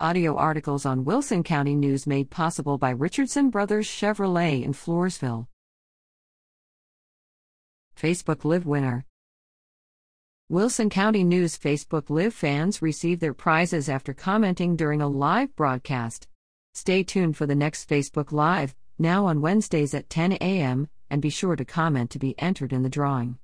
Audio articles on Wilson County News made possible by Richardson Brothers Chevrolet in Floresville. Facebook Live winner. Wilson County News Facebook Live fans receive their prizes after commenting during a live broadcast. Stay tuned for the next Facebook Live, now on Wednesdays at 10 a.m., and be sure to comment to be entered in the drawing.